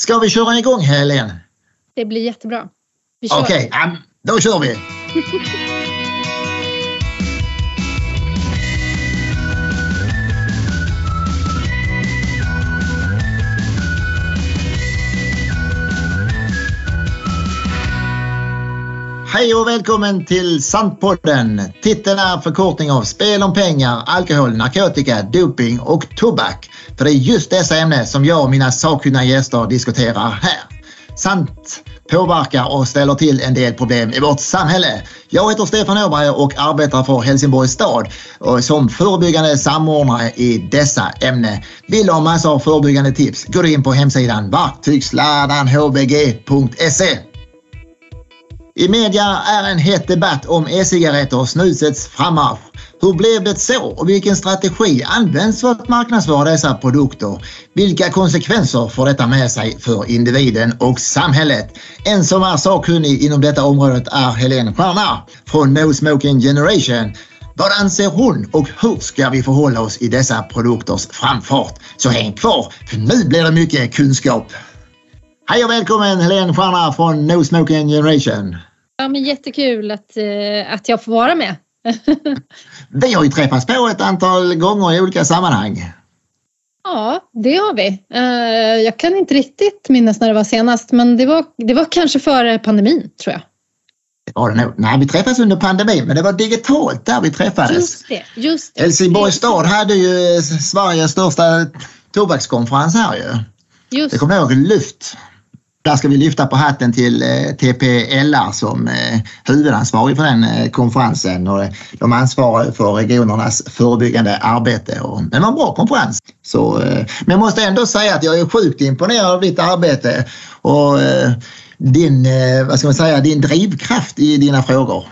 Ska vi köra igång Helene? Det blir jättebra. Okej, ja, då kör vi. Hej och välkommen till Santpodden! Titeln är förkortning av spel om pengar, alkohol, narkotika, doping och tobak. För det är just dessa ämnen som jag och mina sakkunniga gäster diskuterar här. Sant påverkar och ställer till en del problem i vårt samhälle. Jag heter Stefan Åberg och arbetar för Helsingborgs stad som förebyggande samordnare i dessa ämnen. Vill du ha massor av förebyggande tips? Gå in på hemsidan verktygsladanhbg.se. I media är en het debatt om e-cigaretter och snusets frammarsch. Hur blev det så och vilken strategi används för att marknadsföra dessa produkter? Vilka konsekvenser får detta med sig för individen och samhället? En som är sakkunnig inom detta området är Helene Stjärna från No Smoking Generation. Vad anser hon och hur ska vi förhålla oss i dessa produkters framfart? Så häng kvar, för nu blir det mycket kunskap. Hej och välkommen Helene Stjärna från No Smoking Generation. Ja, men jättekul att, eh, att jag får vara med. Vi har ju träffats på ett antal gånger i olika sammanhang. ja, det har vi. Eh, jag kan inte riktigt minnas när det var senast, men det var, det var kanske före pandemin, tror jag. Det var det nog. Nej, vi träffades under pandemin, men det var digitalt där vi träffades. Just det. Just det. Helsingborgs stad hade ju Sveriges största tobakskonferens här ju. Just Det kommer jag ihåg, Luft. Där ska vi lyfta på hatten till eh, TPLR som eh, huvudansvarig för den eh, konferensen och de ansvarar för regionernas förebyggande arbete. Och, men det var en bra konferens. Så, men jag måste ändå säga att jag är sjukt imponerad av ditt arbete och din, vad ska man säga, din drivkraft i dina frågor.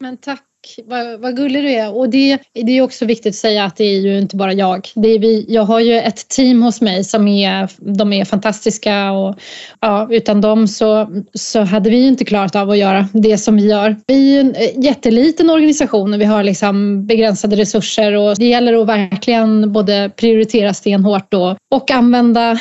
Men tack, vad, vad gullig du är. Och det, det är också viktigt att säga att det är ju inte bara jag. Det är vi, jag har ju ett team hos mig som är, de är fantastiska och ja, utan dem så, så hade vi ju inte klarat av att göra det som vi gör. Vi är ju en eh, jätteliten organisation och vi har liksom begränsade resurser och det gäller att verkligen både prioritera stenhårt och, och använda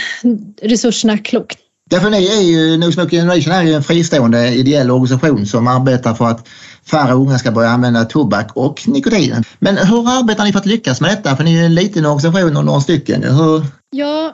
resurserna klokt. Därför ni är ju, No Smoking Generation är ju en fristående ideell organisation som arbetar för att färre unga ska börja använda tobak och nikotin. Men hur arbetar ni för att lyckas med detta? För ni är ju en liten organisation och några stycken. Hur, Ja?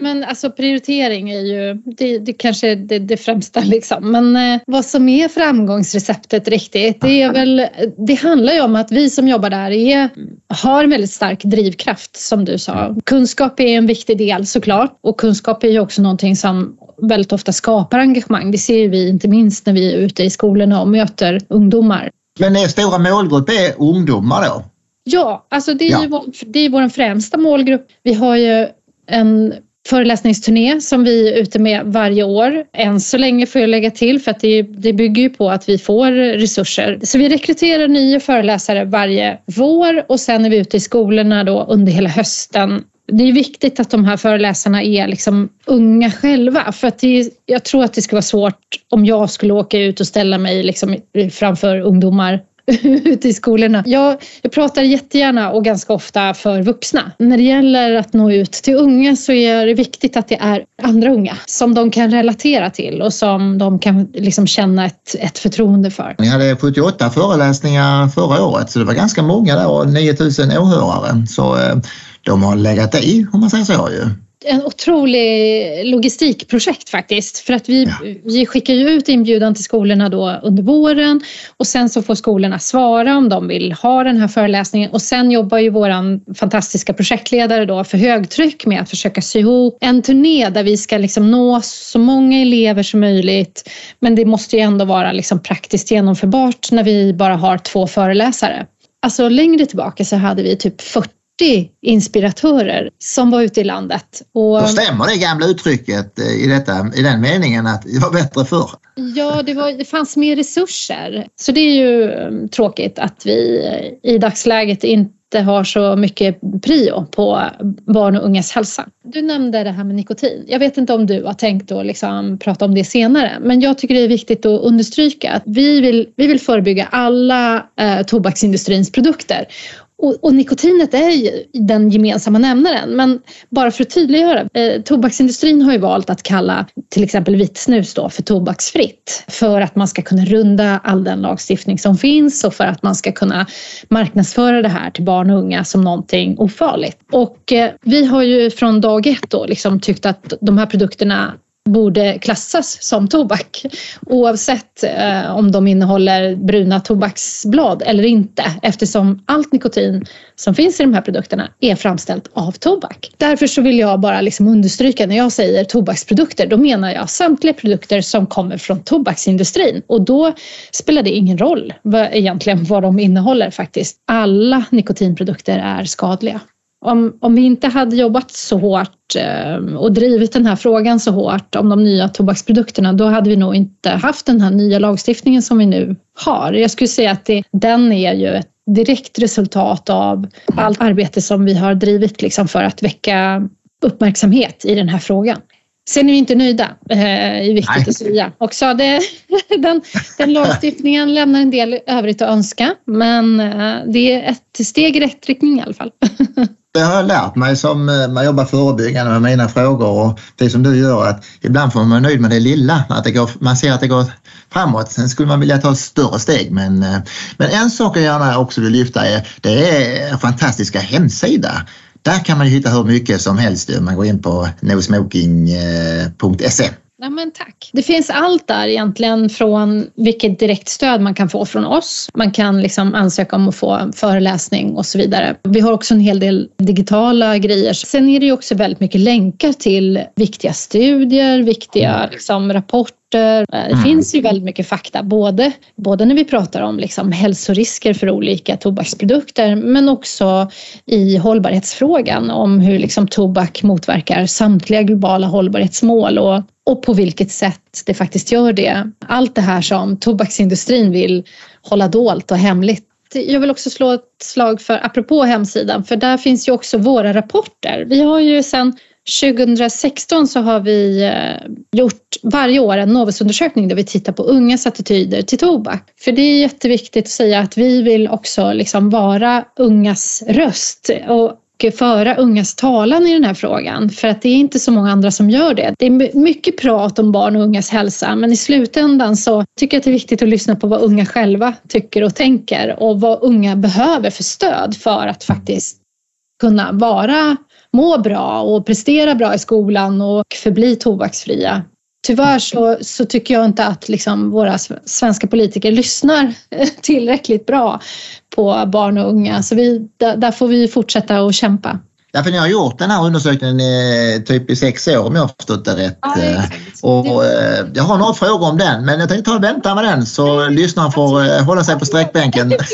Men alltså prioritering är ju det, det kanske är det, det främsta liksom. Men eh, vad som är framgångsreceptet riktigt, det är väl, det handlar ju om att vi som jobbar där är, har en väldigt stark drivkraft som du sa. Kunskap är en viktig del såklart och kunskap är ju också någonting som väldigt ofta skapar engagemang. Det ser vi inte minst när vi är ute i skolorna och möter ungdomar. Men er stora målgrupp är ungdomar då? Ja, alltså det är Ja. ju vår, det är vår främsta målgrupp. Vi har ju en föreläsningsturné som vi är ute med varje år. Än så länge får jag lägga till för att det, det bygger ju på att vi får resurser. Så vi rekryterar nya föreläsare varje vår och sen är vi ute i skolorna då under hela hösten. Det är viktigt att de här föreläsarna är liksom unga själva för att det, är- jag tror att det skulle vara svårt om jag skulle åka ut och ställa mig liksom framför ungdomar ute i skolorna. Jag, jag pratar jättegärna och ganska ofta för vuxna. När det gäller att nå ut till unga så är det viktigt att det är andra unga som de kan relatera till och som de kan liksom känna ett, ett förtroende för. Ni hade 78 föreläsningar förra året så det var ganska många där och 9000 åhörare. Så eh, de har legat i om man säger så ju. en otrolig logistikprojekt faktiskt. För att vi, Ja. vi skickar ju ut inbjudan till skolorna då under våren och sen så får skolorna svara om de vill ha den här föreläsningen och sen jobbar ju våran fantastiska projektledare då för högtryck med att försöka sy ihop en turné där vi ska liksom nå så många elever som möjligt. Men det måste ju ändå vara liksom praktiskt genomförbart när vi bara har två föreläsare. Alltså längre tillbaka så hade vi typ 40 inspiratörer som var ute i landet. Och, Då stämmer det gamla uttrycket eh, i, detta, i den meningen att det var bättre förr. Ja, det, var, det fanns mer resurser. Så det är ju eh, tråkigt att vi eh, i dagsläget inte har så mycket prio på barn och ungas hälsa. Du nämnde det här med nikotin. Jag vet inte om du har tänkt att liksom prata om det senare, men jag tycker det är viktigt att understryka att vi vill, vi vill förebygga alla eh, tobaksindustrins produkter. Och, och, nikotinet är ju den gemensamma nämnaren. Men bara för att tydliggöra, eh, tobaksindustrin har ju valt att kalla till exempel vitt snus då för tobaksfritt. För att man ska kunna runda all den lagstiftning som finns och för att man ska kunna marknadsföra det här till barn och unga som någonting ofarligt. Och eh, vi har ju från dag ett då liksom tyckt att de här produkterna borde klassas som tobak oavsett eh, om de innehåller bruna tobaksblad eller inte eftersom allt nikotin som finns i de här produkterna är framställt av tobak. Därför så vill jag bara liksom understryka när jag säger tobaksprodukter då menar jag samtliga produkter som kommer från tobaksindustrin och då spelar det ingen roll vad, egentligen vad de innehåller faktiskt. Alla nikotinprodukter är skadliga om, om vi inte hade jobbat så hårt eh, och drivit den här frågan så hårt om de nya tobaksprodukterna, då hade vi nog inte haft den här nya lagstiftningen som vi nu har. Jag skulle säga att det, den är ju ett direkt resultat av allt arbete som vi har drivit liksom för att väcka uppmärksamhet i den här frågan. Sen är vi inte nöjda, eh, är viktigt Nej. att säga. Också det, den, den lagstiftningen lämnar en del övrigt att önska, men eh, det är ett steg i rätt riktning i alla fall. det har jag lärt mig som eh, man jobbar förebyggande med mina frågor och det som du gör att ibland får man vara nöjd med det lilla, att det går, man ser att det går framåt. Sen skulle man vilja ta ett större steg men, eh, men en sak jag gärna också vill lyfta är det är fantastiska hemsida. Där kan man hitta hur mycket som helst om man går in på nosmoking.se. Ja, men tack. Det finns allt där egentligen från vilket direktstöd man kan få från oss. Man kan liksom ansöka om att få en föreläsning och så vidare. Vi har också en hel del digitala grejer. Sen är det ju också väldigt mycket länkar till viktiga studier, viktiga liksom, rapporter det mm. finns ju väldigt mycket fakta, både, både när vi pratar om liksom hälsorisker för olika tobaksprodukter men också i hållbarhetsfrågan om hur liksom tobak motverkar samtliga globala hållbarhetsmål och, och på vilket sätt det faktiskt gör det. Allt det här som tobaksindustrin vill hålla dolt och hemligt jag vill också slå ett slag för, apropå hemsidan, för där finns ju också våra rapporter. Vi har ju sedan 2016 så har vi eh, gjort varje år en Novusundersökning där vi tittar på ungas attityder till tobak. För det är jätteviktigt att säga att vi vill också liksom vara ungas röst och föra ungas talan i den här frågan för att det är inte så många andra som gör det. Det är mycket prat om barn och ungas hälsa men i slutändan så tycker jag att det är viktigt att lyssna på vad unga själva tycker och tänker och vad unga behöver för stöd för att faktiskt kunna vara må bra och prestera bra i skolan och förbli tobaksfria. Tyvärr så, så tycker jag inte att liksom våra svenska politiker lyssnar tillräckligt bra på barn och unga. Så vi, där, där får vi fortsätta att kämpa. Ja, för ni har gjort den här undersökningen i, typ i sex år om jag har förstått det rätt. Ja, och, eh, jag har några frågor om den men jag tänkte ta och vänta med den så lyssnaren får eh, hålla sig på sträckbänken. Jag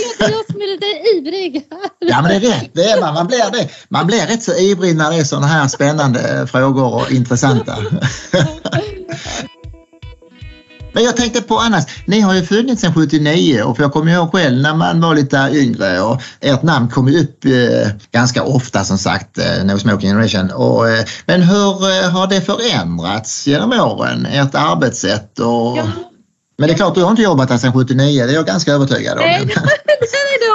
som är lite ivrig. Ja men det är rätt, det är man. Man blir, det. man blir rätt så ivrig när det är sådana här spännande frågor och intressanta. Men jag tänkte på annars, ni har ju funnits sedan 79 och jag kommer ihåg själv när man var lite yngre och ert namn kom ju upp eh, ganska ofta som sagt, eh, No Smoking Generation. Och, eh, men hur eh, har det förändrats genom åren, ert arbetssätt? Och... Ja. Men det är klart, du har inte jobbat här sedan 79, det är jag ganska övertygad om. Nej, det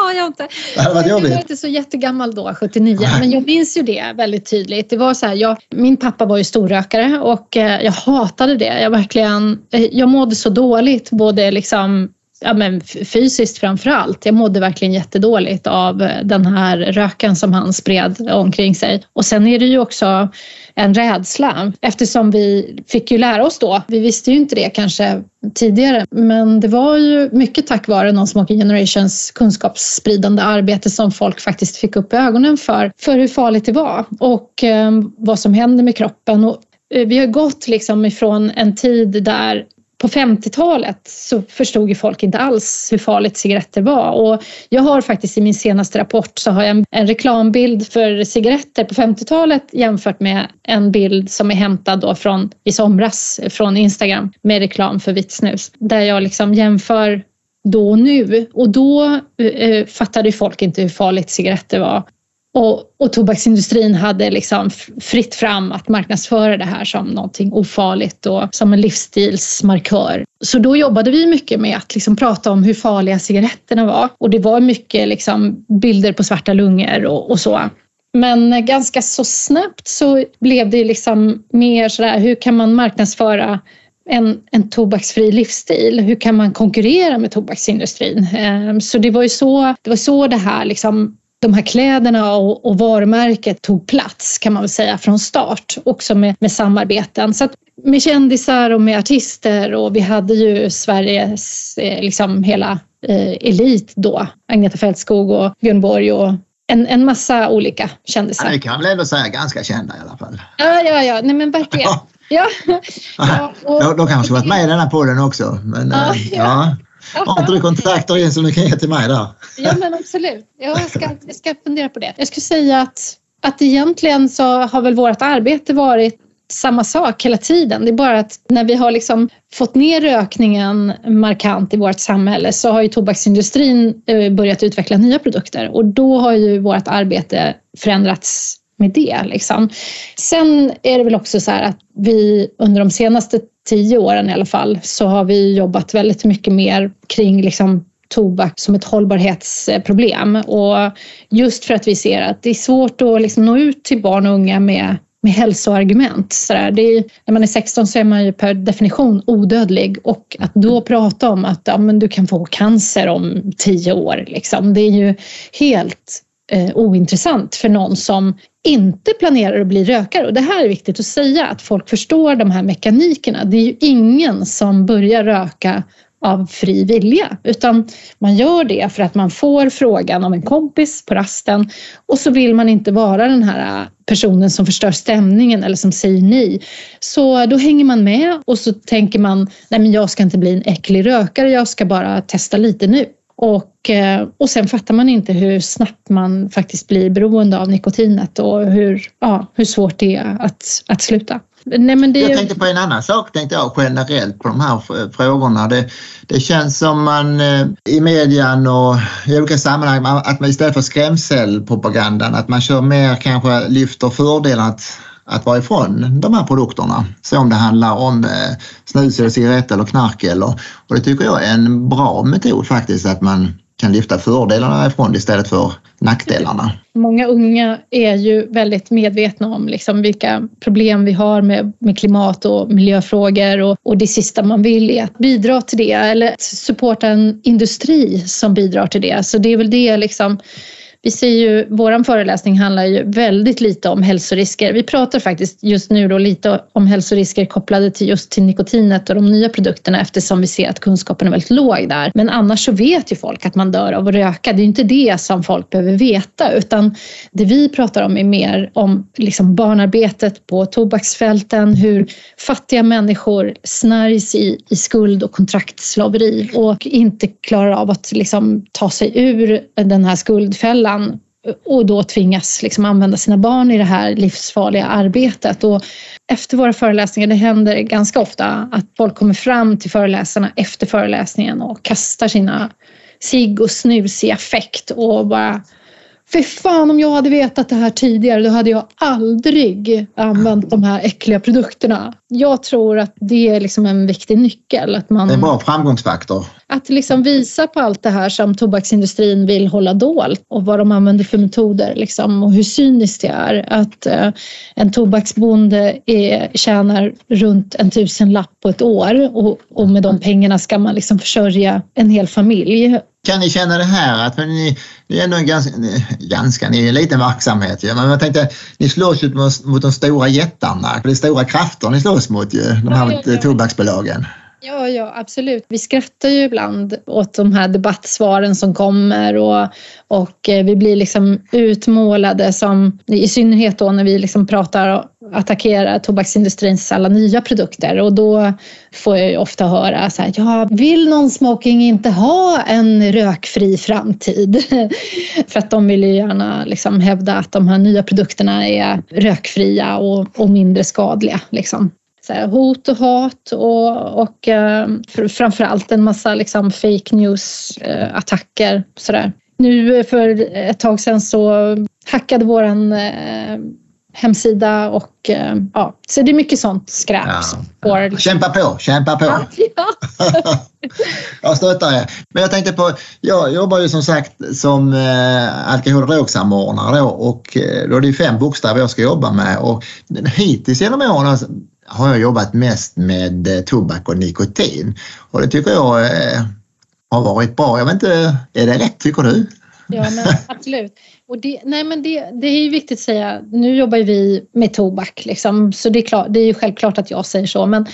har jag inte. Det hade varit jobbigt. Jag var inte så jättegammal då, 79, Nej. men jag minns ju det väldigt tydligt. Det var så här, jag, min pappa var ju storrökare och eh, jag hatade det. Jag verkligen, eh, jag mådde så dåligt, både liksom ja, men fysiskt framför allt. Jag mådde verkligen jättedåligt av eh, den här röken som han spred omkring sig. Och sen är det ju också en rädsla eftersom vi fick ju lära oss då. Vi visste ju inte det kanske tidigare, men det var ju mycket tack vare Non Smoking Generations kunskapsspridande arbete som folk faktiskt fick upp ögonen för, för hur farligt det var och eh, vad som händer med kroppen. Och eh, vi har gått liksom ifrån en tid där på 50-talet så förstod ju folk inte alls hur farligt cigaretter var. Och jag har faktiskt i min senaste rapport så har jag en reklambild för cigaretter på 50-talet jämfört med en bild som är hämtad då från i somras från Instagram med reklam för vitt snus. Där jag liksom jämför då och nu. Och då eh, eh fattade folk inte hur farligt cigaretter var. Och, och tobaksindustrin hade liksom fritt fram att marknadsföra det här som någonting ofarligt och som en livsstilsmarkör. Så då jobbade vi mycket med att liksom prata om hur farliga cigaretterna var. Och det var mycket liksom bilder på svarta lungor och, och så. Men ganska så snabbt så blev det liksom mer sådär, hur kan man marknadsföra en, en tobaksfri livsstil? Hur kan man konkurrera med tobaksindustrin? Ehm, så det var ju så det, var så det här liksom de här kläderna och, och varumärket tog plats kan man väl säga från start också med, med samarbeten. Så med kändisar och med artister och vi hade ju Sveriges eh, liksom hela eh, elit då. Agneta Fältskog och Björn Borg och en, en massa olika kändisar. Ja, det kan väl ändå säga ganska kända i alla fall. Ja, ja, ja, nej men verkligen. Ja. ja, och, de, de kanske varit med i den här podden också. Men, ja, äh, ja. Har inte du kontakter in som du kan ge till mig där? Ja men absolut. Jag ska, jag ska fundera på det. Jag skulle säga att, att egentligen så har väl vårt arbete varit samma sak hela tiden. Det är bara att när vi har liksom fått ner rökningen markant i vårt samhälle så har ju tobaksindustrin eh, börjat utveckla nya produkter och då har ju vårt arbete förändrats med det. Liksom. Sen är det väl också så här att vi under de senaste tio åren i alla fall så har vi jobbat väldigt mycket mer kring liksom tobak som ett hållbarhetsproblem och just för att vi ser att det är svårt att liksom nå ut till barn och unga med med hälsoargument. Så där. Det är, när man är 16 så är man ju per definition odödlig och att då prata om att ja, men du kan få cancer om tio år, liksom, det är ju helt eh, ointressant för någon som inte planerar att bli rökare. Och det här är viktigt att säga, att folk förstår de här mekanikerna. Det är ju ingen som börjar röka av fri vilja, utan man gör det för att man får frågan av en kompis på rasten och så vill man inte vara den här personen som förstör stämningen eller som säger nej. Så då hänger man med och så tänker man, nej men jag ska inte bli en äcklig rökare, jag ska bara testa lite nu. Och, eh, och sen fattar man inte hur snabbt man faktiskt blir beroende av nikotinet och hur, ja, hur svårt det är att, att sluta. Nej, men det... Jag tänkte på en annan sak tänkte jag generellt på de här frågorna. Det, det känns som man eh, i median och i olika sammanhang att man istället för skrämselpropagandan att man kör mer kanske lyfter fördelen att att vara ifrån de här produkterna. Så om det handlar om eh, snus eller cigaretter eller knark eller, och det tycker jag är en bra metod faktiskt att man kan lyfta fördelarna ifrån istället för nackdelarna. Många unga är ju väldigt medvetna om liksom vilka problem vi har med, med klimat och miljöfrågor och, och det sista man vill är att bidra till det eller supporta en industri som bidrar till det. Så det är väl det liksom vi ser ju, vår föreläsning handlar ju väldigt lite om hälsorisker. Vi pratar faktiskt just nu då lite om hälsorisker kopplade till just till nikotinet och de nya produkterna eftersom vi ser att kunskapen är väldigt låg där. Men annars så vet ju folk att man dör av att röka. Det är ju inte det som folk behöver veta utan det vi pratar om är mer om liksom barnarbetet på tobaksfälten, hur fattiga människor snärjs i, i skuld och kontraktslaveri och inte klarar av att liksom ta sig ur den här skuldfällan skolan och då tvingas liksom använda sina barn i det här livsfarliga arbetet. Och efter våra föreläsningar, det händer ganska ofta att folk kommer fram till föreläsarna efter föreläsningen och kastar sina cigg och snus i affekt och bara Fy fan om jag hade vetat det här tidigare då hade jag aldrig använt de här äckliga produkterna. Jag tror att det är liksom en viktig nyckel. Att man, det är en bra framgångsfaktor. Att liksom visa på allt det här som tobaksindustrin vill hålla dolt och vad de använder för metoder liksom, och hur cyniskt det är. Att eh, en tobaksbonde är, tjänar runt en tusenlapp på ett år och, och med de pengarna ska man liksom försörja en hel familj kan ni känna det här att ni, ni är ändå en ganska, ganska, ni är en liten verksamhet ju, men jag tänkte ni slåss ju mot, mot de stora jättarna, det är stora krafter ni slåss mot ju, de här ja, ja, ja. tobaksbolagen. Ja, ja, absolut. Vi skrattar ju ibland åt de här debattsvaren som kommer och, och eh, vi blir liksom utmålade som, i synnerhet då när vi liksom pratar och attackerar tobaksindustrins alla nya produkter och då får jag ju ofta höra så här, ja, vill någon smoking inte ha en rökfri framtid? För att de vill ju gärna liksom hävda att de här nya produkterna är rökfria och, och mindre skadliga. Liksom här, hot och hat och, och eh, framförallt en massa liksom, fake news-attacker. Eh, nu för ett tag sedan så hackade våran eh, hemsida och eh, ja, så det är mycket sånt skräp. Ja, ja. Kämpa på, kämpa på! Ja. jag stöttar er. Men jag tänkte på, jag jobbar ju som sagt som eh, alkohol och drogsamordnare då och eh, då är det fem bokstäver jag ska jobba med och hittills genom åren har jag jobbat mest med eh, tobak och nikotin och det tycker jag eh, har varit bra. Jag vet inte, är det rätt tycker du? Ja, men absolut. Och det, nej, men det, det är ju viktigt att säga, nu jobbar vi med tobak, liksom, så det är, klart, det är ju självklart att jag säger så. Men,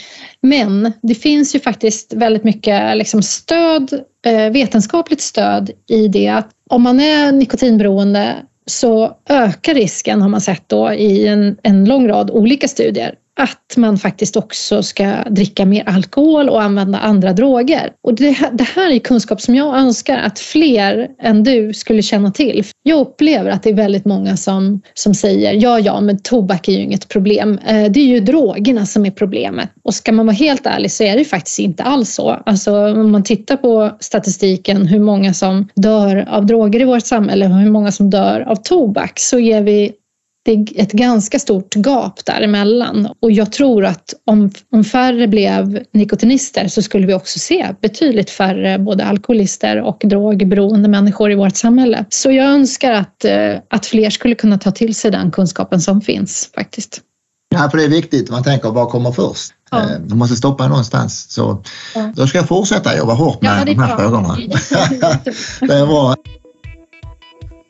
men det finns ju faktiskt väldigt mycket liksom, stöd, eh, vetenskapligt stöd i det att om man är nikotinberoende så ökar risken, har man sett då i en, en lång rad olika studier, att man faktiskt också ska dricka mer alkohol och använda andra droger. Och det, det, här är kunskap som jag önskar att fler än du skulle känna till. Jag upplever att det är väldigt många som, som säger ja, ja, men tobak är ju inget problem. Eh, det är ju drogerna som är problemet. Och ska man vara helt ärlig så är det faktiskt inte alls så. Alltså om man tittar på statistiken hur många som dör av droger i vårt samhälle och hur många som dör av tobak så är vi det är ett ganska stort gap däremellan och jag tror att om, om färre blev nikotinister så skulle vi också se betydligt färre både alkoholister och drogberoende människor i vårt samhälle. Så jag önskar att, eh, att fler skulle kunna ta till sig den kunskapen som finns faktiskt. Ja, för det är viktigt. Man tänker vad kommer först? Ja. Eh, man måste stoppa någonstans. Så ja. då ska jag fortsätta jobba hårt med ja, de här bra. frågorna. det är bra.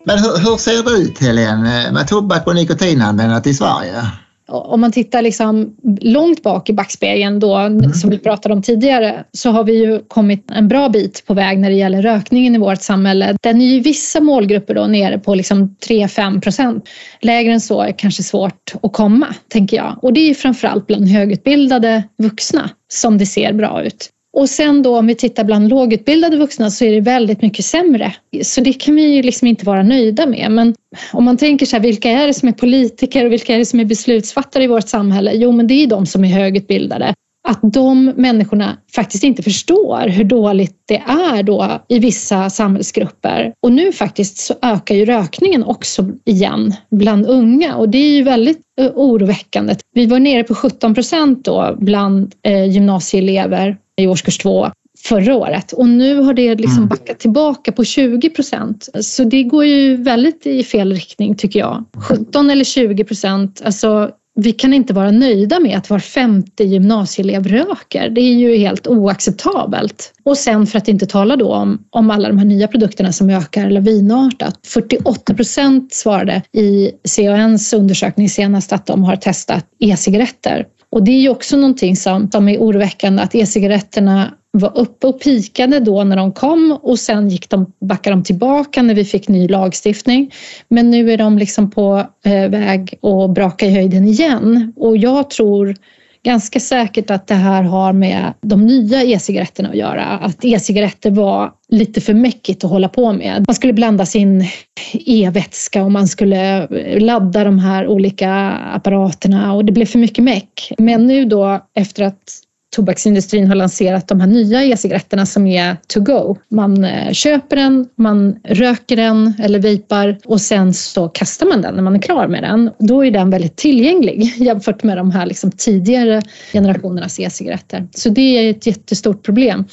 Men hur, hur ser det ut Helene med tobak och nikotinanvändandet i Sverige? om man tittar liksom långt bak i backspegeln då, mm. som vi pratade om tidigare, så har vi ju kommit en bra bit på väg när det gäller rökningen i vårt samhälle. Den är ju vissa målgrupper då nere på liksom 3-5 procent. Lägre än så är kanske svårt att komma, tänker jag. Och det är framförallt bland högutbildade vuxna som det ser bra ut. Och sen då om vi tittar bland lågutbildade vuxna så är det väldigt mycket sämre. Så det kan vi ju liksom inte vara nöjda med. Men om man tänker så här, vilka är det som är politiker och vilka är det som är beslutsfattare i vårt samhälle? Jo, men det är de som är högutbildade. Att de människorna faktiskt inte förstår hur dåligt det är då i vissa samhällsgrupper. Och nu faktiskt så ökar ju rökningen också igen bland unga och det är ju väldigt eh, oroväckande. Vi var nere på 17 procent då bland eh, gymnasieelever i årskurs två förra året och nu har det liksom mm. backat tillbaka på 20 procent. Så det går ju väldigt i fel riktning tycker jag. 17 eller 20 procent, alltså vi kan inte vara nöjda med att var femte gymnasieelev röker. Det är ju helt oacceptabelt. Och sen för att inte tala då om, om alla de här nya produkterna som ökar lavinartat. 48 procent svarade i CANs undersökning senast att de har testat e-cigaretter. Och det är ju också någonting som, som är oroväckande att e-cigaretterna var uppe och pikade då när de kom och sen gick de, backade de tillbaka när vi fick ny lagstiftning. Men nu är de liksom på eh, väg att braka i höjden igen och jag tror ganska säkert att det här har med de nya e-cigaretterna att göra. Att e-cigaretter var lite för mäckigt att hålla på med. Man skulle blanda sin e-vätska och man skulle ladda de här olika apparaterna och det blev för mycket meck. Men nu då efter att tobaksindustrin har lanserat de här nya e-cigaretterna som är to go. Man eh, köper den, man röker den eller vejpar och sen så kastar man den när man är klar med den. Då är den väldigt tillgänglig jämfört med de här liksom tidigare generationernas e-cigaretter. Så det är ett jättestort problem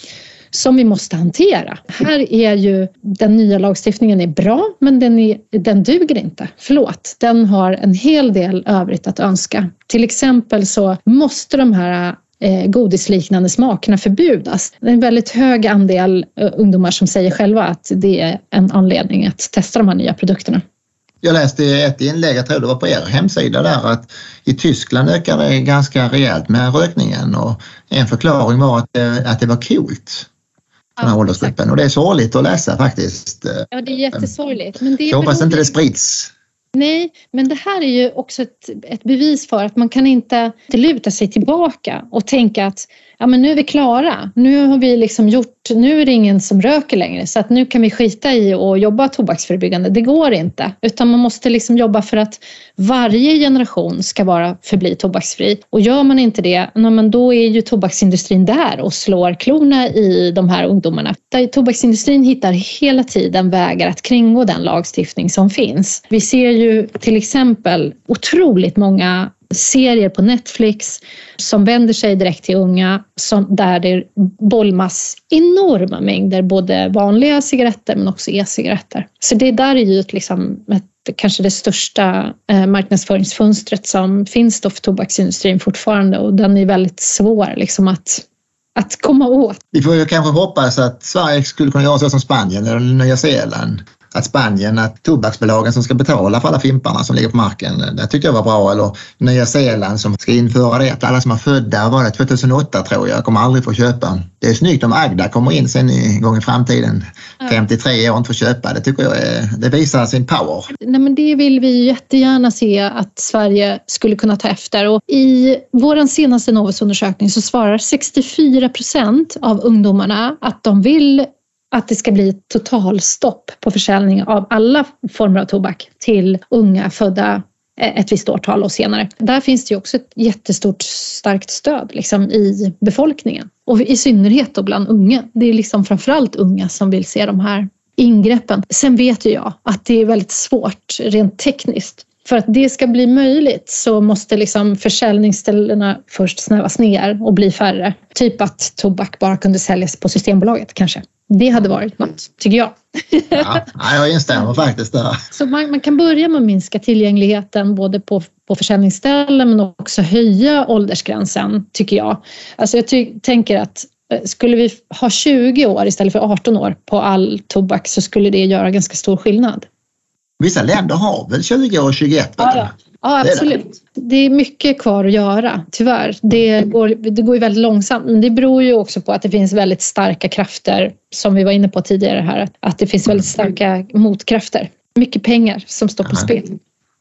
som vi måste hantera. Här är ju den nya lagstiftningen är bra, men den, är, den duger inte. Förlåt, den har en hel del övrigt att önska. Till exempel så måste de här godisliknande smakerna förbjudas. Det är en väldigt hög andel eh, ungdomar som säger själva att det är en anledning att testa de här nya produkterna. Jag läste ett inlägg, jag tror det var på er hemsida där, att i Tyskland ökar det ganska rejält med rökningen och en förklaring var att det, att det var coolt. Den här ja, åldersgruppen och det är sorgligt att läsa faktiskt. Ja, det är jättesorgligt. Men det jag hoppas inte det sprids Nej, men det här är ju också ett, ett bevis för att man kan inte, inte luta sig tillbaka och tänka att ja, men nu är vi klara. Nu har vi liksom gjort, nu är det ingen som röker längre så att nu kan vi skita i och jobba tobaksförebyggande. Det går inte, utan man måste liksom jobba för att varje generation ska vara förbli tobaksfri. Och gör man inte det, men då är ju tobaksindustrin där och slår klorna i de här ungdomarna. Där tobaksindustrin hittar hela tiden vägar att kringgå den lagstiftning som finns. Vi ser ju till exempel otroligt många serier på Netflix som vänder sig direkt till unga som, där det bolmas enorma mängder både vanliga cigaretter men också e-cigaretter. Så det där är ju liksom ett, kanske det största eh, marknadsföringsfönstret som finns då för tobaksindustrin fortfarande och den är väldigt svår liksom att att komma åt. Vi får ju kanske hoppas att Sverige skulle kunna göra så som Spanien eller Nya Zeeland att Spanien, att tobaksbolagen som ska betala för alla fimparna som ligger på marken, det tyckte jag var bra. Eller Nya Zeeland som ska införa det att alla som är födda, var det 2008 tror jag, kommer aldrig få köpa. Det är snyggt om Agda kommer in sen en gång i framtiden, 53 år, inte får köpa. Det tycker jag är, det visar sin power. Nej, men det vill vi jättegärna se att Sverige skulle kunna ta efter. Och I vår senaste Novusundersökning så svarar 64 procent av ungdomarna att de vill att det ska bli totalstopp på försäljning av alla former av tobak till unga födda eh, ett visst årtal och senare. Där finns det ju också ett jättestort starkt stöd liksom, i befolkningen och i synnerhet då bland unga. Det är liksom framförallt unga som vill se de här ingreppen. Sen vet ju jag att det är väldigt svårt rent tekniskt för att det ska bli möjligt så måste liksom försäljningsställena först snävas ner och bli färre. Typ att tobak bara kunde säljas på Systembolaget kanske. Det hade varit något, tycker jag. Ja, jag instämmer faktiskt där. Så man, man, kan börja med att minska tillgängligheten både på, på försäljningsställen men också höja åldersgränsen, tycker jag. Alltså jag ty tänker att eh, skulle vi ha 20 år istället för 18 år på all tobak så skulle det göra ganska stor skillnad. Vissa länder har väl 20 och 21? Ja, ja. Ja absolut. Det är mycket kvar att göra, tyvärr. Det går, det går ju väldigt långsamt, men det beror ju också på att det finns väldigt starka krafter, som vi var inne på tidigare här, att det finns väldigt starka motkrafter. Mycket pengar som står på spel.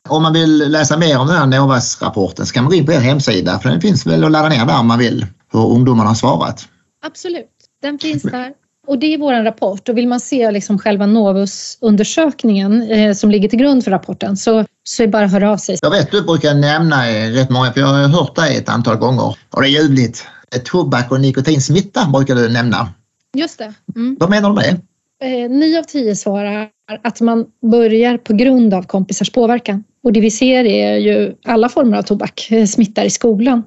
Om man vill läsa mer om den här Novas-rapporten så kan man gå in på er hemsida, för den finns väl att ladda ner där om man vill, hur ungdomarna har svarat. Absolut, den finns där. Och det är vår rapport och vill man se liksom själva Novus-undersökningen eh, som ligger till grund för rapporten så, så är det bara att höra av sig. Jag vet att du brukar nämna rätt många, för jag har hört dig ett antal gånger och det är ljuvligt. Tobak och nikotinsmitta brukar du nämna. Just det. Mm. Vad menar du med det? Eh, nio av tio svarar att man börjar på grund av kompisars påverkan. Och det vi ser är ju alla former av tobak eh, smittar i skolan.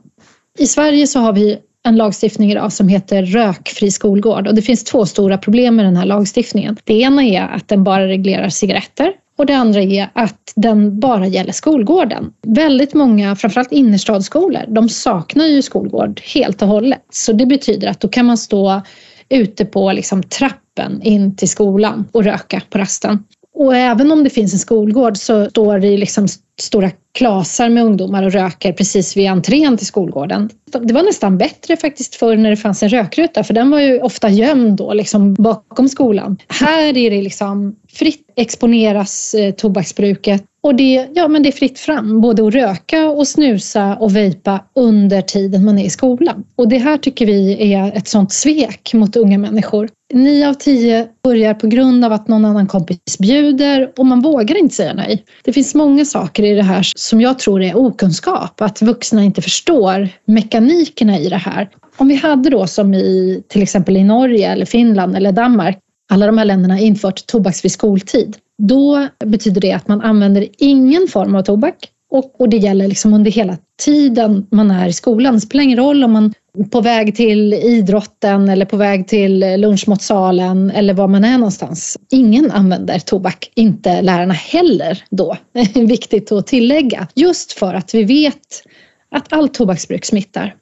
I Sverige så har vi en lagstiftning idag som heter rökfri skolgård och det finns två stora problem med den här lagstiftningen. Det ena är att den bara reglerar cigaretter och det andra är att den bara gäller skolgården. Väldigt många, framförallt innerstadsskolor, de saknar ju skolgård helt och hållet. Så det betyder att då kan man stå ute på liksom trappen in till skolan och röka på rasten. Och även om det finns en skolgård så står det liksom stora klasar med ungdomar och röker precis vid entrén till skolgården. Det var nästan bättre faktiskt förr när det fanns en rökruta för den var ju ofta gömd då liksom bakom skolan. Här är det liksom fritt exponeras eh, tobaksbruket och det, ja, men det är fritt fram både att röka och snusa och vejpa under tiden man är i skolan. Och det här tycker vi är ett sånt svek mot unga människor. Nio av tio börjar på grund av att någon annan kompis bjuder och man vågar inte säga nej. Det finns många saker i det här som jag tror är okunskap, att vuxna inte förstår mekanikerna i det här. Om vi hade då som i till exempel i Norge eller Finland eller Danmark, alla de här länderna infört tobaksfri skoltid. Då betyder det att man använder ingen form av tobak och, och det gäller liksom under hela tiden man är i skolan. Det spelar ingen roll om man är på väg till idrotten eller på väg till lunchmatsalen eller var man är någonstans. Ingen använder tobak, inte lärarna heller då. Viktigt att tillägga. Just för att vi vet att allt tobaksbruk smittar.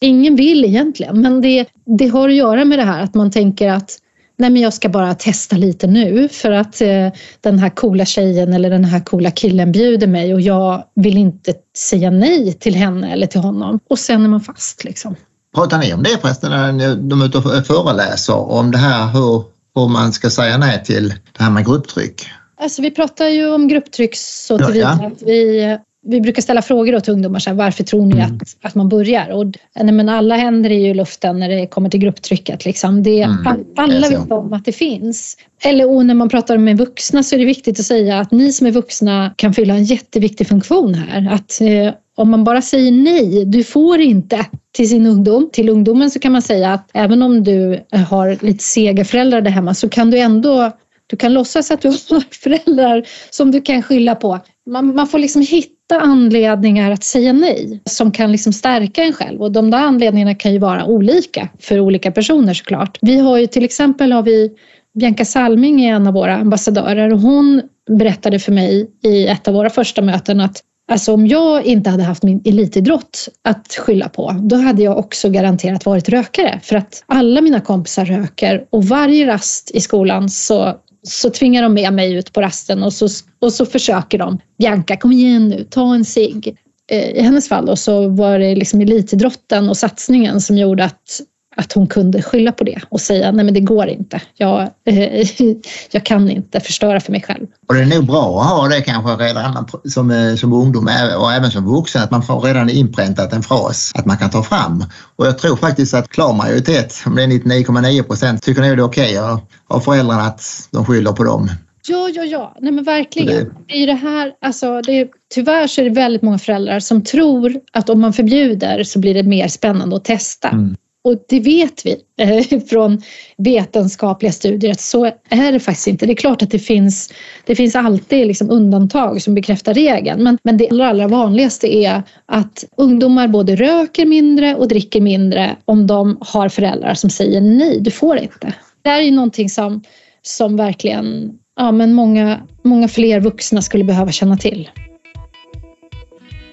Ingen vill egentligen, men det, det har att göra med det här att man tänker att nej men jag ska bara testa lite nu för att eh, den här coola tjejen eller den här coola killen bjuder mig och jag vill inte säga nej till henne eller till honom. Och sen är man fast liksom. Pratar ni om det förresten när de är ute och föreläser om det här hur, hur man ska säga nej till det här med grupptryck? Alltså, vi pratar ju om grupptryck så tillvida ja, ja. att vi vi brukar ställa frågor till ungdomar, så här, varför tror ni mm. att, att man börjar? Och, nej, men alla händer är ju i luften när det kommer till grupptrycket. Liksom. Det, mm. Alla vet om att det finns. Eller och när man pratar med vuxna så är det viktigt att säga att ni som är vuxna kan fylla en jätteviktig funktion här. Att eh, om man bara säger nej, du får inte till sin ungdom. Till ungdomen så kan man säga att även om du har lite sega föräldrar där hemma så kan du ändå du kan låtsas att du har föräldrar som du kan skylla på. Man, man får liksom hitta anledningar att säga nej som kan liksom stärka en själv och de där anledningarna kan ju vara olika för olika personer såklart. Vi har ju till exempel har vi Bianca Salming är en av våra ambassadörer och hon berättade för mig i ett av våra första möten att Alltså om jag inte hade haft min elitidrott att skylla på, då hade jag också garanterat varit rökare. För att alla mina kompisar röker och varje rast i skolan så så tvingar de med mig ut på rasten och så, och så försöker de. Bianca, kom igen nu, ta en cigg. Eh, I hennes fall då, så var det liksom elitidrotten och satsningen som gjorde att, att hon kunde skylla på det och säga nej men det går inte. Jag, eh, jag kan inte förstöra för mig själv. Och det är nog bra att ha det kanske redan som, eh, som ungdom och även som vuxen att man får redan inpräntat en fras att man kan ta fram. Och jag tror faktiskt att klar majoritet, om det är 99,9 procent, tycker nog det är okej okay av föräldrarna att de skyller på dem. Ja, ja, ja. Nej, men verkligen. I det här, alltså, det är, tyvärr så är det väldigt många föräldrar som tror att om man förbjuder så blir det mer spännande att testa. Mm. Och det vet vi eh, från vetenskapliga studier att så är det faktiskt inte. Det är klart att det finns, det finns alltid liksom undantag som bekräftar regeln. Men, men det allra, allra vanligaste är att ungdomar både röker mindre och dricker mindre om de har föräldrar som säger nej, du får inte. Det här är ju någonting som, som verkligen ja, men många, många fler vuxna skulle behöva känna till.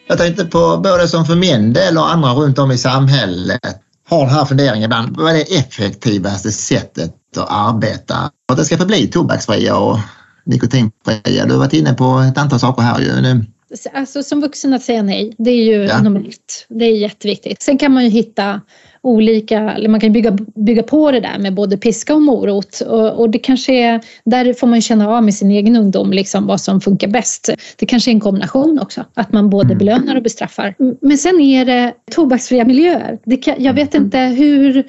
Jag tänkte på både som för min del och andra runt om i samhället har den här funderingen ibland. Vad är det effektivaste sättet att arbeta för att det ska förbli tobaksfria och nikotinfria? Du har varit inne på ett antal saker här ju. Alltså som vuxen att säga nej, det är ju ja. nummer ett. Det är jätteviktigt. Sen kan man ju hitta olika, eller man kan bygga, bygga på det där med både piska och morot och, och det kanske är, där får man känna av med sin egen ungdom liksom vad som funkar bäst. Det kanske är en kombination också, att man både mm. belönar och bestraffar. Men sen är det tobaksfria miljöer. Det kan, jag vet inte hur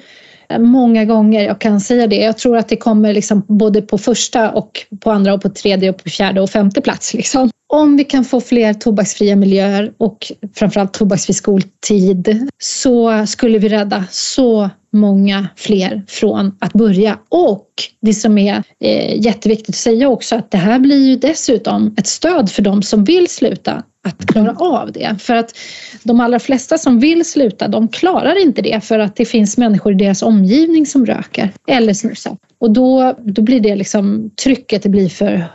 många gånger jag kan säga det. Jag tror att det kommer liksom både på första och på andra och på tredje och på fjärde och femte plats. Liksom. Om vi kan få fler tobaksfria miljöer och framförallt tobaksfri skoltid så skulle vi rädda så många fler från att börja. Och det som är eh, jätteviktigt att säga också att det här blir ju dessutom ett stöd för de som vill sluta att klara av det. För att de allra flesta som vill sluta, de klarar inte det för att det finns människor i deras omgivning som röker eller snusar. Och då, då blir det liksom, trycket det blir för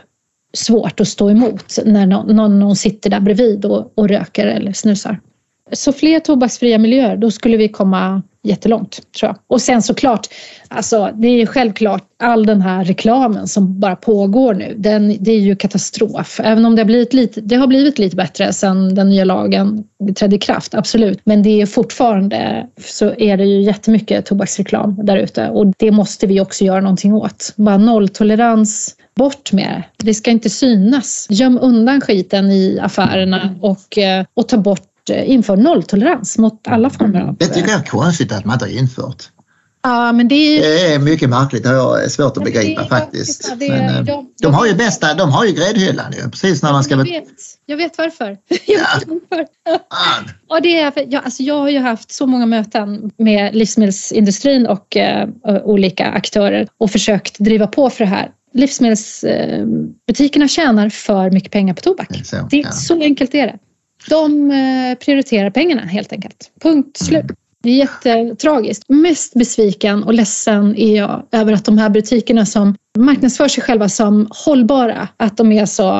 svårt att stå emot när någon, någon sitter där bredvid och, och röker eller snusar. Så fler tobaksfria miljöer, då skulle vi komma jättelångt tror jag. Och sen såklart, alltså det är ju självklart all den här reklamen som bara pågår nu, den, det är ju katastrof. Även om det har blivit lite, det har blivit lite bättre sedan den nya lagen trädde i kraft, absolut. Men det är fortfarande så är det ju jättemycket tobaksreklam där ute och det måste vi också göra någonting åt. Bara nolltolerans Bort med det. Det ska inte synas. Göm undan skiten i affärerna och, eh, och ta bort Eh, inför nolltolerans mot alla former av... Det tycker jag är konstigt att man inte har infört. Ja, men det, är... det är mycket märkligt. Det är svårt att begripa det, faktiskt. Det, men, eh, de, de, har ju bästa, de har ju gräddhyllan ju, precis när man ska... Jag vet, jag vet varför. Jag vet varför. och det är, för, jag, alltså jag har ju haft så många möten med livsmedelsindustrin och uh, olika aktörer och försökt driva på för det här livsmedelsbutikerna tjänar för mycket pengar på tobak. Det är så, det ja. så enkelt är det. De eh, prioriterar pengarna helt enkelt. Punkt slut. Det är jättetragiskt. Mest besviken och ledsen är jag över att de här butikerna som marknadsför sig själva som hållbara, att de är så,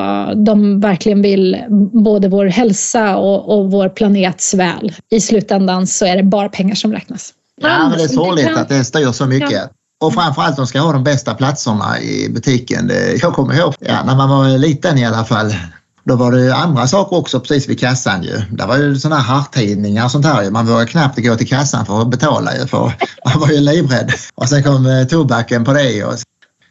de verkligen vill både vår hälsa och, och vår planets väl. I slutändan så är det bara pengar som räknas. Ja, men det är sorgligt att det styr så mycket. Ja. Och framförallt de ska ha de bästa platserna i butiken. Jag kommer ihåg ja, när man var liten i alla fall då var det andra saker också precis vid kassan ju. Det var ju sådana här hartidningar och sånt här ju. Man vågade knappt gå till kassan för att betala ju för man var ju livrädd. Och sen kom eh, tobaken på det och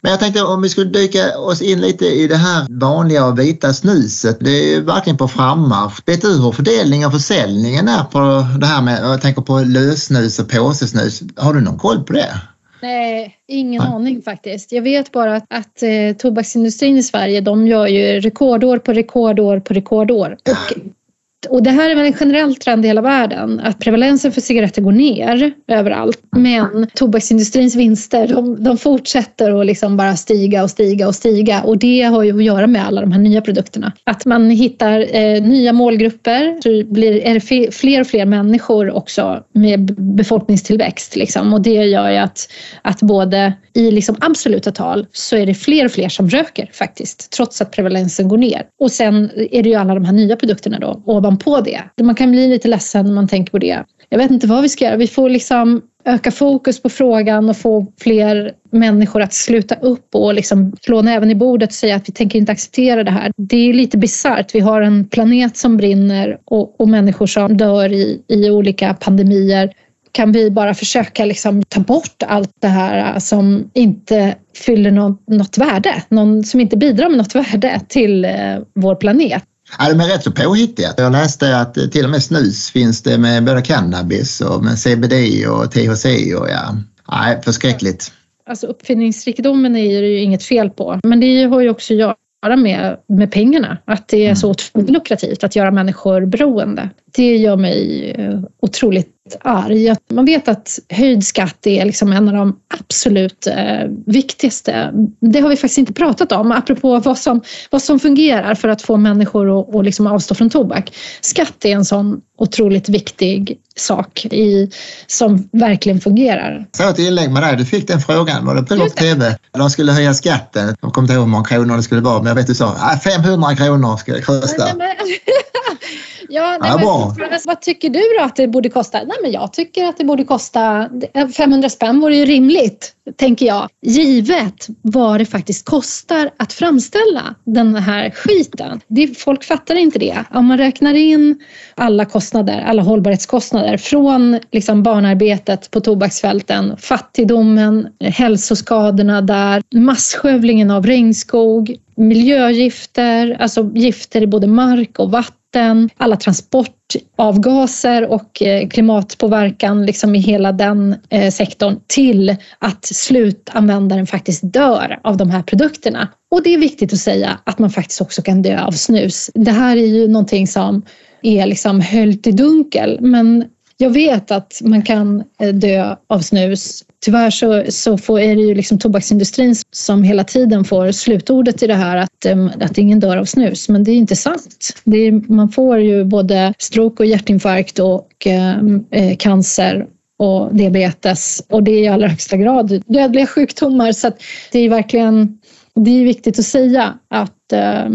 Men jag tänkte om vi skulle dyka oss in lite i det här vanliga och vita snuset. Det är ju verkligen på frammarsch. Vet du hur fördelningen och försäljningen är på det här med, jag tänker på lössnus och påsesnus. Har du någon koll på det? Nej, ingen Nej. aning faktiskt. Jag vet bara att, att eh, tobaksindustrin i Sverige de gör ju rekordår på rekordår på rekordår. Och och det här är väl en generell trend i hela världen, att prevalensen för cigaretter går ner överallt. Men tobaksindustrins vinster, de, de fortsätter att liksom bara stiga och stiga och stiga. Och det har ju att göra med alla de här nya produkterna. Att man hittar eh, nya målgrupper, så blir, är det fler och fler människor också med befolkningstillväxt. Liksom. Och det gör ju att, att både i liksom absoluta tal så är det fler och fler som röker faktiskt, trots att prevalensen går ner. Och sen är det ju alla de här nya produkterna då, Liksom ovanpå det. Man kan bli lite ledsen när man tänker på det. Jag vet inte vad vi ska göra. Vi får liksom öka fokus på frågan och få fler människor att sluta upp och liksom slå näven i bordet och säga att vi tänker inte acceptera det här. Det är lite bisarrt. Vi har en planet som brinner och, och människor som dör i, i olika pandemier kan vi bara försöka liksom ta bort allt det här som inte fyller något, något värde, någon som inte bidrar med något värde till eh, vår planet. Ja, de är rätt så påhittiga. Jag läste att till och med snus finns det med både cannabis och med CBD och THC och ja, nej, förskräckligt. Alltså uppfinningsrikedomen är det ju inget fel på, men det har ju också att göra med, med pengarna. Att det är så mm. otroligt lukrativt att göra människor beroende. Det gör mig eh, otroligt arg. Man vet att höjd skatt är liksom en av de absolut eh, viktigaste. Det har vi faktiskt inte pratat om, apropå vad som, vad som fungerar för att få människor att, att liksom avstå från tobak. Skatt är en sån otroligt viktig sak i, som verkligen fungerar. Så ett inlägg med dig, du fick den frågan, var det på TV? De skulle höja skatten, jag kommer inte ihåg hur många kronor det skulle vara, men jag vet du sa 500 kronor ska det kosta. Ja, nej, ja, men, vad tycker du då att det borde kosta? Nej, men jag tycker att det borde kosta 500 spänn vore ju rimligt, tänker jag. Givet vad det faktiskt kostar att framställa den här skiten. Det, folk fattar inte det. Om man räknar in alla kostnader, alla hållbarhetskostnader från liksom barnarbetet på tobaksfälten, fattigdomen, hälsoskadorna där, masskövlingen av regnskog, miljögifter, alltså gifter i både mark och vatten vatten, alla transportavgaser och eh, klimatpåverkan liksom i hela den eh, sektorn till att slutanvändaren faktiskt dör av de här produkterna. Och det är viktigt att säga att man faktiskt också kan dö av snus. Det här är ju någonting som är liksom höljt i dunkel men jag vet att man kan eh, dö av snus. Tyvärr så, så får, är det ju liksom tobaksindustrin som hela tiden får slutordet i det här att, att ingen dör av snus. Men det är inte sant. Är, man får ju både stroke och hjärtinfarkt och eh, eh, cancer och diabetes och det är i allra högsta grad dödliga sjukdomar. Så det är verkligen det är viktigt att säga att eh,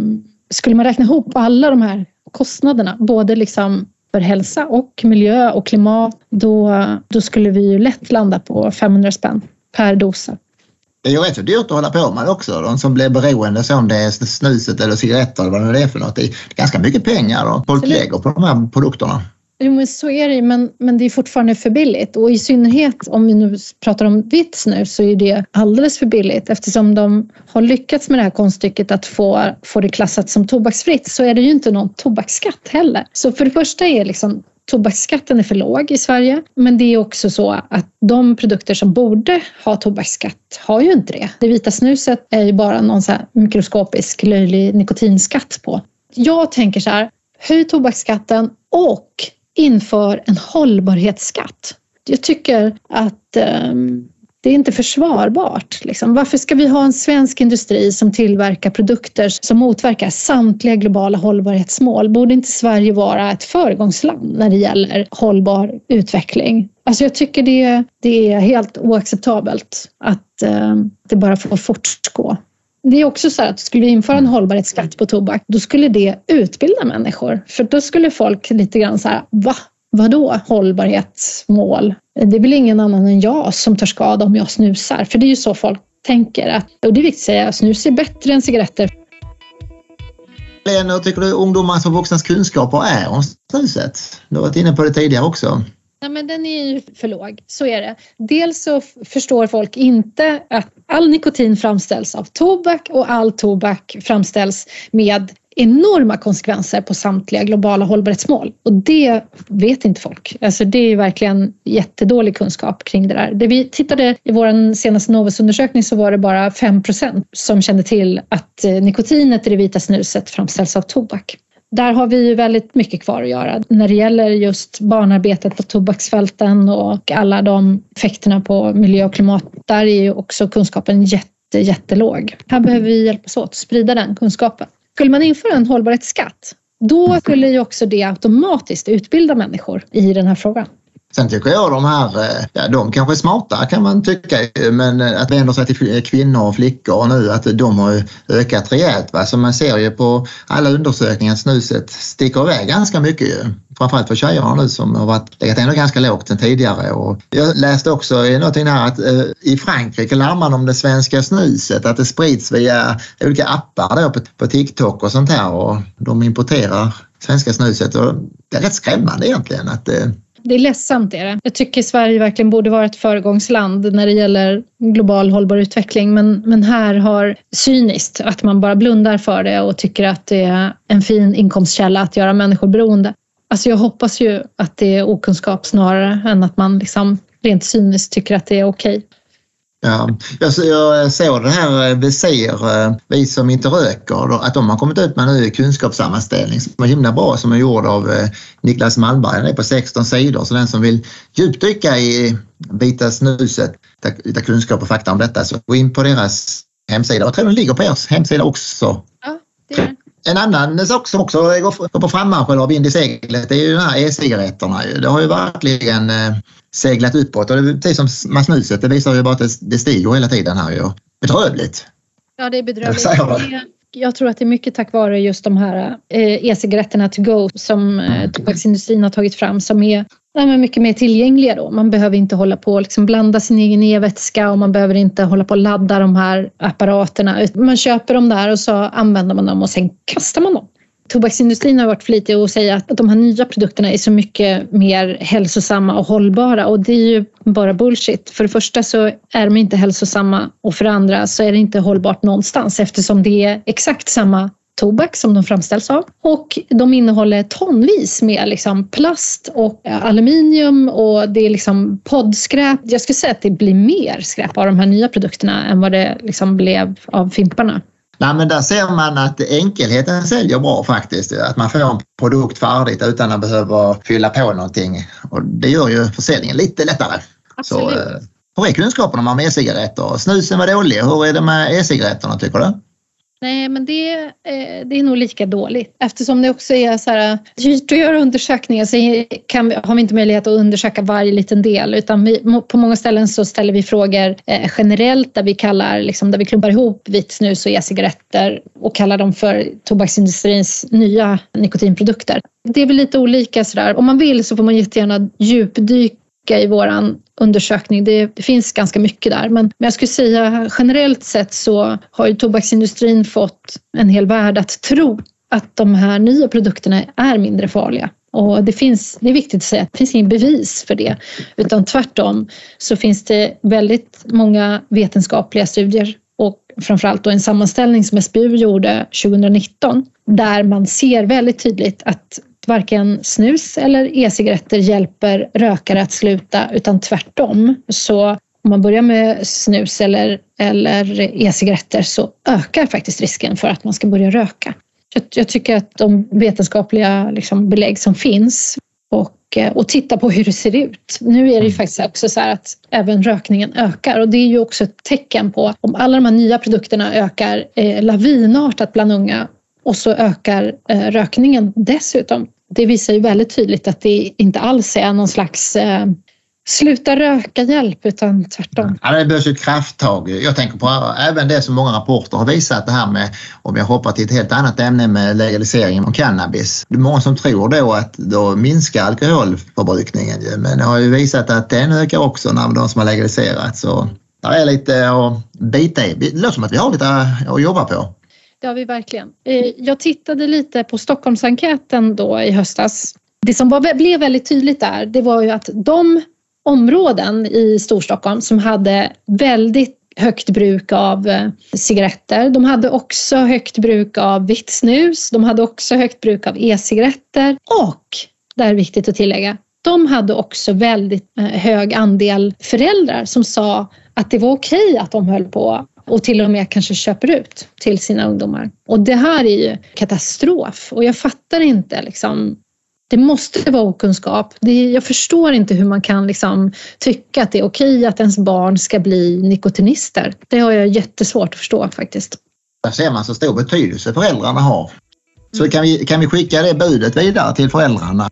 skulle man räkna ihop alla de här kostnaderna, både liksom för hälsa och miljö och klimat, då, då skulle vi ju lätt landa på 500 spänn per dosa. Det är ju rätt så dyrt att hålla på med också. De som blir beroende, så om det är snuset eller cigaretter eller vad det är för något. Det är ganska mycket pengar och folk lägger på de här produkterna. Jo, men så är det men, men det är fortfarande för billigt och i synnerhet om vi nu pratar om vitt snus så är det alldeles för billigt eftersom de har lyckats med det här konststycket att få, få det klassat som tobaksfritt så är det ju inte någon tobaksskatt heller. Så för det första är liksom tobaksskatten är för låg i Sverige, men det är också så att de produkter som borde ha tobaksskatt har ju inte det. Det vita snuset är ju bara någon så mikroskopisk löjlig nikotinskatt på. Jag tänker så här, höj tobaksskatten och inför en hållbarhetsskatt. Jag tycker att um, det är inte försvarbart. Liksom. Varför ska vi ha en svensk industri som tillverkar produkter som motverkar samtliga globala hållbarhetsmål? Borde inte Sverige vara ett föregångsland när det gäller hållbar utveckling? Alltså jag tycker det, det är helt oacceptabelt att eh, det bara får fortgå. Det är också så att skulle vi införa en hållbarhetsskatt på tobak, då skulle det utbilda människor. För då skulle folk lite grann så här, va? Vadå hållbarhetsmål? Det är väl ingen annan än jag som tar skada om jag snusar. För det är ju så folk tänker. Att, och det är viktigt att säga, snus är bättre än cigaretter. Lena, hur tycker du ungdomars och vuxnas kunskaper är om snuset? Du har varit inne på det tidigare också. Nej, men den är ju för låg, så är det. Dels så förstår folk inte att all nikotin framställs av tobak och all tobak framställs med enorma konsekvenser på samtliga globala hållbarhetsmål. Och det vet inte folk. Alltså det är verkligen jättedålig kunskap kring det där. Det vi tittade i vår senaste Novusundersökning så var det bara 5% som kände till att eh, nikotinet i det vita snuset framställs av tobak. Där har vi ju väldigt mycket kvar att göra när det gäller just barnarbetet på tobaksfälten och alla de effekterna på miljö och klimat. Där är ju också kunskapen jätte, jättelåg. Här behöver vi hjälpas åt att sprida den kunskapen. Skulle man införa en hållbarhetsskatt, då skulle ju också det automatiskt utbilda människor i den här frågan. Sen tycker jag de här, eh, ja, de kanske är smarta kan man tycka, men eh, att vända sig till kvinnor och flickor nu, att de har ökat rejält. Va? Så man ser ju på alla undersökningar att snuset sticker iväg ganska mycket ju. Framförallt för tjejerna nu som har varit, legat ändå ganska lågt sen tidigare. Och jag läste också någonting här att eh, i Frankrike larmar man om det svenska snuset, att det sprids via olika appar då på, på TikTok och sånt här och de importerar svenska snuset. Och det är rätt skrämmande egentligen att eh, det är ledsamt är det. Jag tycker Sverige verkligen borde vara ett föregångsland när det gäller global hållbar utveckling. Men, men här har cyniskt att man bara blundar för det och tycker att det är en fin inkomstkälla att göra människor beroende. Alltså jag hoppas ju att det är okunskap snarare än att man liksom rent cyniskt tycker att det är okej. Okay. Ja, jag, såg det här eh, Visir, eh, vi som inte röker, att de har kommit ut med en ny kunskapssammanställning som är himla bra som är gjord av eh, Niklas Malmberg. Den är på 16 sidor så den som vill djupdyka i vita snuset, hitta kunskap och fakta om detta, så gå in på deras hemsida. Jag tror den ligger på er hemsida också. Ja, det är en annan sak som också går på frammarsch eller har vind i seglet är ju de här e-cigaretterna. Det har ju verkligen seglat uppåt och det är precis som med snuset, det visar ju bara att det stiger hela tiden här ju. Bedrövligt. Ja, det är bedrövligt. Jag tror att det är mycket tack vare just de här eh, e-cigaretterna to go som eh, mm. tobaksindustrin har tagit fram som är mycket mer tillgängliga då. Man behöver inte hålla på och liksom blanda sin egen e-vätska och man behöver inte hålla på och ladda de här apparaterna. Man köper dem där och så använder man dem och sen kastar man dem tobaksindustrin har varit flitig och säga att de här nya produkterna är så mycket mer hälsosamma och hållbara och det är ju bara bullshit. För det första så är de inte hälsosamma och för det andra så är det inte hållbart någonstans eftersom det är exakt samma tobak som de framställs av och de innehåller tonvis med liksom plast och aluminium och det är liksom poddskräp. Jag skulle säga att det blir mer skräp av de här nya produkterna än vad det liksom blev av fimparna. Nej, men där ser man att enkelheten säljer bra faktiskt. Att man får en produkt färdigt utan att behöva fylla på någonting. Och det gör ju försäljningen lite lättare. Absolut. Så, eh, hur är kunskaperna om e-cigaretter? Snusen var dålig. Hur är det med e-cigaretterna tycker du? Nej, men det, eh, det är nog lika dåligt. Eftersom det också är så här dyrt att göra undersökningar så kan vi, har vi inte möjlighet att undersöka varje liten del utan vi, på många ställen så ställer vi frågor eh, generellt där vi kallar, liksom, där vi klumpar ihop vitt snus och e-cigaretter och kallar dem för tobaksindustrins nya nikotinprodukter. Det är väl lite olika sådär. Om man vill så får man jättegärna djupdyka i vår undersökning. Det, det, finns ganska mycket där. Men, men jag skulle säga generellt sett så har ju tobaksindustrin fått en hel värld att tro att de här nya produkterna är mindre farliga. Och det, finns, det är viktigt att säga att det finns inget bevis för det. Utan tvärtom så finns det väldigt många vetenskapliga studier och framförallt då en sammanställning som SBU gjorde 2019 där man ser väldigt tydligt att varken snus eller e-cigaretter hjälper rökare att sluta utan tvärtom. Så om man börjar med snus eller, eller e-cigaretter så ökar faktiskt risken för att man ska börja röka. Jag, jag tycker att de vetenskapliga liksom, belägg som finns och, och titta på hur det ser ut. Nu är det ju mm. faktiskt också så att även rökningen ökar och det är ju också ett tecken på om alla de här nya produkterna ökar eh, lavinartat bland unga och så ökar eh, rökningen dessutom det visar ju väldigt tydligt att det inte alls är någon slags eh, sluta röka-hjälp utan tvärtom. Ja, det behövs ju krafttag. Jag tänker på även det som många rapporter har visat det här med, om jag hoppar till ett helt annat ämne med legaliseringen av cannabis. Det är många som tror då att då minskar alkoholförbrukningen men det har ju visat att den ökar också när de som har legaliserat så det är lite att bita i. Det låter som att vi har lite att jobba på. Det har vi verkligen. Eh, jag tittade lite på Stockholmsenkäten då i höstas Det som var, blev väldigt tydligt där, det var ju att de områden i Storstockholm som hade väldigt högt bruk av eh, cigaretter. De hade också högt bruk av vitt snus. De hade också högt bruk av e-cigaretter och, det här är viktigt att tillägga, de hade också väldigt eh, hög andel föräldrar som sa att det var okej att de höll på och till och med kanske köper ut till sina ungdomar. Och det här är ju katastrof och jag fattar inte liksom det måste vara okunskap. Det, jag förstår inte hur man kan liksom tycka att det är okej att ens barn ska bli nikotinister. Det har jag jättesvårt att förstå faktiskt. Där ser man så stor betydelse föräldrarna har. Så kan vi, kan vi skicka det budet vidare till föräldrarna.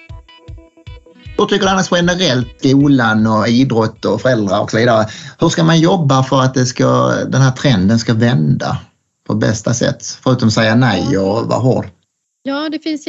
Hur tycker du annars generellt skolan och idrott och föräldrar och så vidare? Hur ska man jobba för att det ska, den här trenden ska vända på bästa sätt? Förutom att säga nej och vara hård. Ja, det finns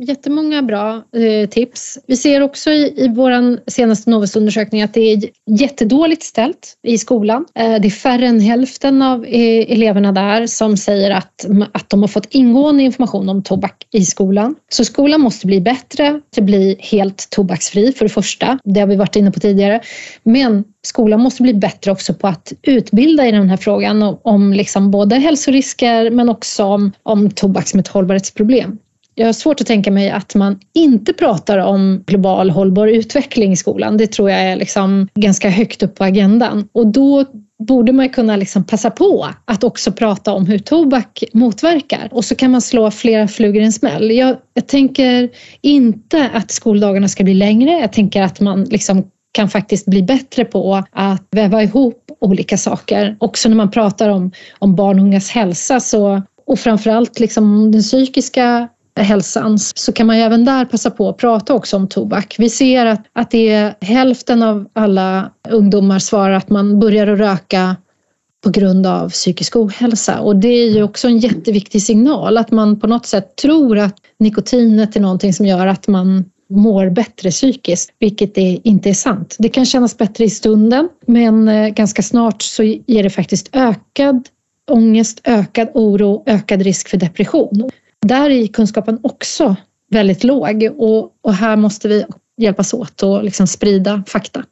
jättemånga bra eh, tips. Vi ser också i, i vår senaste Novusundersökning att det är jättedåligt ställt i skolan. Eh, det är färre än hälften av eh, eleverna där som säger att, att de har fått ingående information om tobak i skolan. Så skolan måste bli bättre till att bli helt tobaksfri för det första. Det har vi varit inne på tidigare. Men skolan måste bli bättre också på att utbilda i den här frågan om liksom både hälsorisker men också om, om tobak som ett hållbarhetsproblem. Jag har svårt att tänka mig att man inte pratar om global hållbar utveckling i skolan. Det tror jag är liksom ganska högt upp på agendan. Och då borde man kunna liksom passa på att också prata om hur tobak motverkar. Och så kan man slå flera flugor i en smäll. Jag, jag tänker inte att skoldagarna ska bli längre. Jag tänker att man liksom kan faktiskt bli bättre på att väva ihop olika saker. Också när man pratar om, om barn och ungas hälsa så, och framförallt liksom den psykiska hälsan så kan man ju även där passa på att prata också om tobak. Vi ser att, att det är hälften av alla ungdomar svarar att man börjar att röka på grund av psykisk ohälsa och det är ju också en jätteviktig signal att man på något sätt tror att nikotinet är någonting som gör att man mår bättre psykiskt, vilket det inte är sant. Det kan kännas bättre i stunden, men eh, ganska snart så ger det faktiskt ökad ångest, ökad oro, ökad risk för depression. Där är kunskapen också väldigt låg och, och här måste vi hjälpas åt och liksom sprida fakta.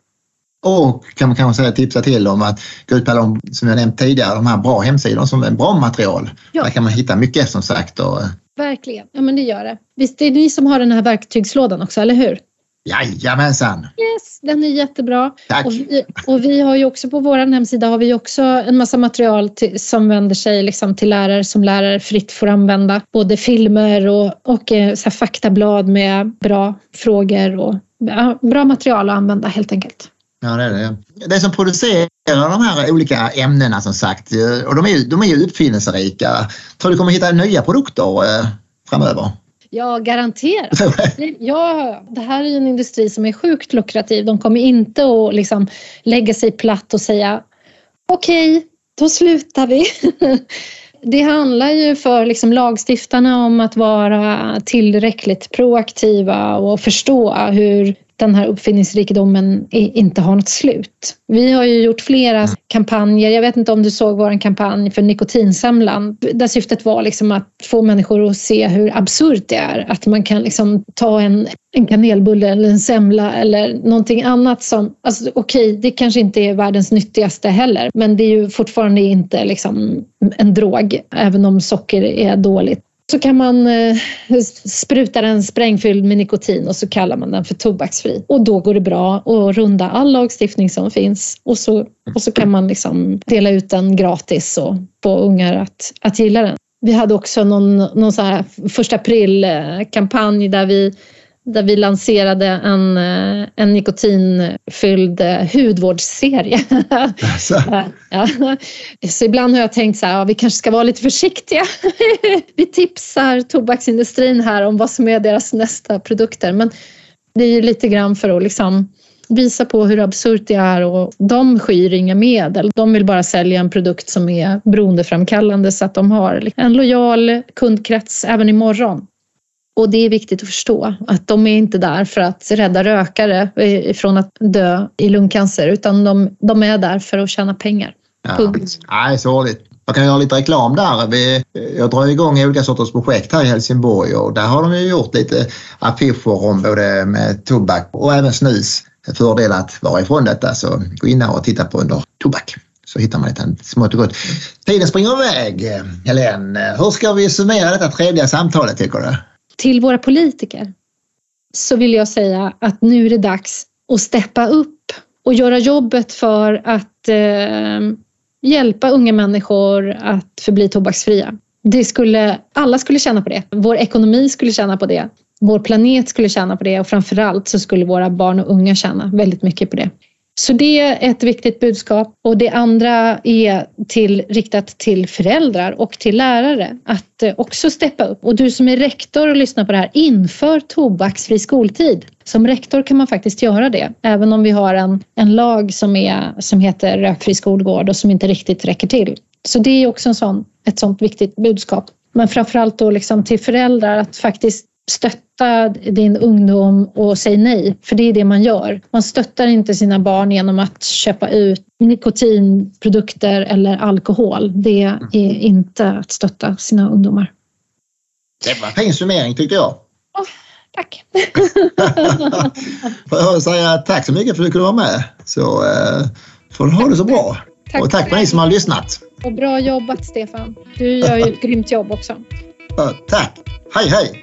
Och kan man kanske säga tipsa till om att gå ut på de, som jag nämnt tidigare, de här bra hemsidorna som är bra material. Ja. Där kan man hitta mycket som sagt. Och... Verkligen, ja men det gör det. Visst är det ni som har den här verktygslådan också, eller hur? Jajamensan! Yes, den är jättebra. Tack. Och vi, och vi har ju också på vår hemsida har vi också en massa material till, som vänder sig liksom till lärare som lärare fritt får använda. Både filmer och, och eh, så faktablad med bra frågor och ja, bra material att använda helt enkelt. Ja, det är det. Det som producerar de här olika ämnena som sagt, och de är ju, de är ju uppfinningsrika. Tror du kommer hitta nya produkter eh, framöver? Ja, garanterat. Ja, det här är en industri som är sjukt lukrativ. De kommer inte att liksom lägga sig platt och säga okej, okay, då slutar vi. Det handlar ju för liksom lagstiftarna om att vara tillräckligt proaktiva och förstå hur den här uppfinningsrikedomen inte har något slut. Vi har ju gjort flera mm. kampanjer. Jag vet inte om du såg vår kampanj för nikotinsamlan där syftet var liksom att få människor att se hur absurt det är. Att man kan liksom ta en, en kanelbulle eller en semla eller någonting annat som... Alltså, Okej, okay, det kanske inte är världens nyttigaste heller men det är ju fortfarande inte liksom en drog även om socker är dåligt så kan man eh, spruta den sprängfylld med nikotin och så kallar man den för tobaksfri. Och då går det bra att runda all lagstiftning som finns och så, och så kan man liksom dela ut den gratis och få ungar att, att gilla den. Vi hade också någon, någon så här första april-kampanj eh, där vi där vi lanserade en, eh, en nikotinfylld eh, hudvårdsserie. Alltså. ja. Så ibland har jag tänkt så här, ja, vi kanske ska vara lite försiktiga. vi tipsar tobaksindustrin här om vad som är deras nästa produkter. Men det är ju lite grann för att liksom visa på hur absurt det är och de skyr inga medel. De vill bara sälja en produkt som är beroendeframkallande så att de har en lojal kundkrets även imorgon. Och det är viktigt att förstå att de är inte där för att rädda rökare från att dö i lungcancer utan de, de är där för att tjäna pengar. Ja, nej, sorgligt. Jag kan göra lite reklam där. Vi, jag drar igång olika sorters projekt här i Helsingborg och där har de ju gjort lite affischer om både med tobak och även snus. Fördel att vara ifrån detta så gå in och titta på under tobak så hittar man lite smått och gott. Tiden springer iväg. Helene, hur ska vi summera detta trevliga samtalet tycker du? Till våra politiker så vill jag säga att nu är det dags att steppa upp och göra jobbet för att eh, hjälpa unga människor att förbli tobaksfria. Det skulle, alla skulle tjäna på det. Vår ekonomi skulle tjäna på det. Vår planet skulle tjäna på det och framförallt så skulle våra barn och unga tjäna väldigt mycket på det. Så det är ett viktigt budskap och det andra är till, riktat till föräldrar och till lärare att eh, också steppa upp. Och du som är rektor och lyssnar på det här, inför tobaksfri skoltid. Som rektor kan man faktiskt göra det, även om vi har en, en lag som, är, som heter rökfri skolgård och som inte riktigt räcker till. Så det är också en sån, ett sånt viktigt budskap. Men framförallt då liksom till föräldrar att faktiskt stötta din ungdom och säg nej, för det är det man gör. Man stöttar inte sina barn genom att köpa ut nikotinprodukter eller alkohol. Det är inte att stötta sina ungdomar. Det var en fin summering tyckte jag. Oh, tack! får jag säga tack så mycket för att du kunde vara med. Så eh, får du ha det så bra. Tack och tack för ni som har lyssnat. Och bra jobbat Stefan. Du gör ju ett grymt jobb också. Tack. Hej hej!